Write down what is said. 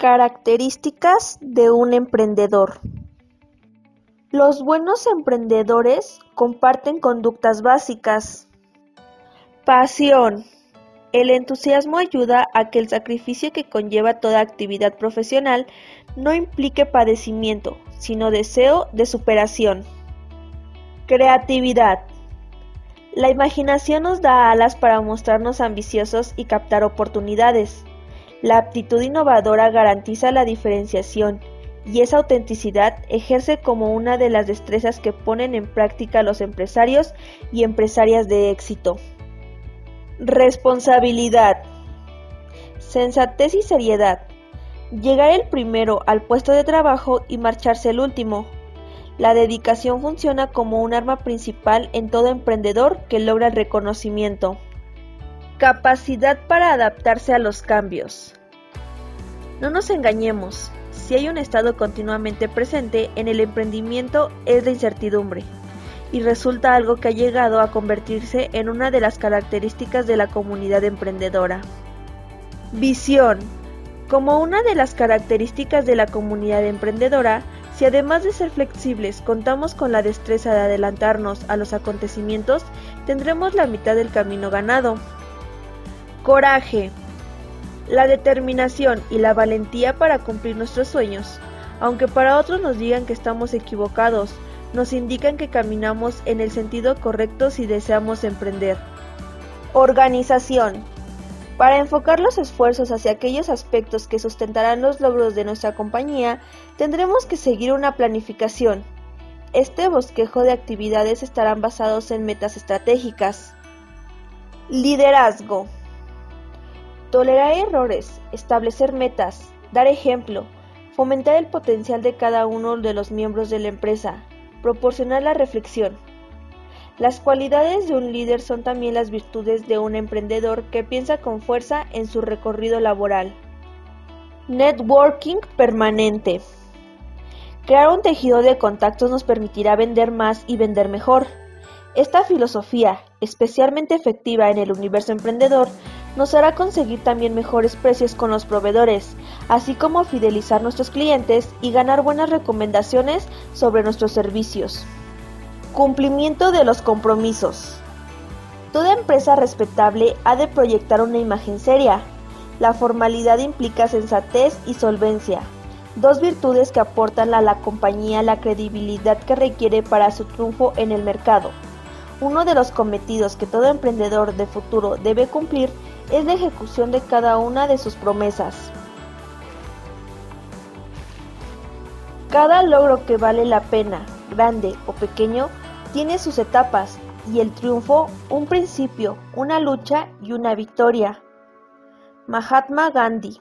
Características de un emprendedor. Los buenos emprendedores comparten conductas básicas. Pasión. El entusiasmo ayuda a que el sacrificio que conlleva toda actividad profesional no implique padecimiento, sino deseo de superación. Creatividad. La imaginación nos da alas para mostrarnos ambiciosos y captar oportunidades. La aptitud innovadora garantiza la diferenciación y esa autenticidad ejerce como una de las destrezas que ponen en práctica los empresarios y empresarias de éxito. Responsabilidad. Sensatez y seriedad. Llegar el primero al puesto de trabajo y marcharse el último. La dedicación funciona como un arma principal en todo emprendedor que logra el reconocimiento. Capacidad para adaptarse a los cambios. No nos engañemos, si hay un estado continuamente presente en el emprendimiento es la incertidumbre, y resulta algo que ha llegado a convertirse en una de las características de la comunidad emprendedora. Visión. Como una de las características de la comunidad emprendedora, si además de ser flexibles contamos con la destreza de adelantarnos a los acontecimientos, tendremos la mitad del camino ganado. Coraje. La determinación y la valentía para cumplir nuestros sueños, aunque para otros nos digan que estamos equivocados, nos indican que caminamos en el sentido correcto si deseamos emprender. Organización. Para enfocar los esfuerzos hacia aquellos aspectos que sustentarán los logros de nuestra compañía, tendremos que seguir una planificación. Este bosquejo de actividades estarán basados en metas estratégicas. Liderazgo. Tolerar errores, establecer metas, dar ejemplo, fomentar el potencial de cada uno de los miembros de la empresa, proporcionar la reflexión. Las cualidades de un líder son también las virtudes de un emprendedor que piensa con fuerza en su recorrido laboral. Networking permanente. Crear un tejido de contactos nos permitirá vender más y vender mejor. Esta filosofía, especialmente efectiva en el universo emprendedor, nos hará conseguir también mejores precios con los proveedores, así como fidelizar nuestros clientes y ganar buenas recomendaciones sobre nuestros servicios. Cumplimiento de los compromisos. Toda empresa respetable ha de proyectar una imagen seria. La formalidad implica sensatez y solvencia, dos virtudes que aportan a la compañía la credibilidad que requiere para su triunfo en el mercado. Uno de los cometidos que todo emprendedor de futuro debe cumplir es la ejecución de cada una de sus promesas. Cada logro que vale la pena, grande o pequeño, tiene sus etapas y el triunfo un principio, una lucha y una victoria. Mahatma Gandhi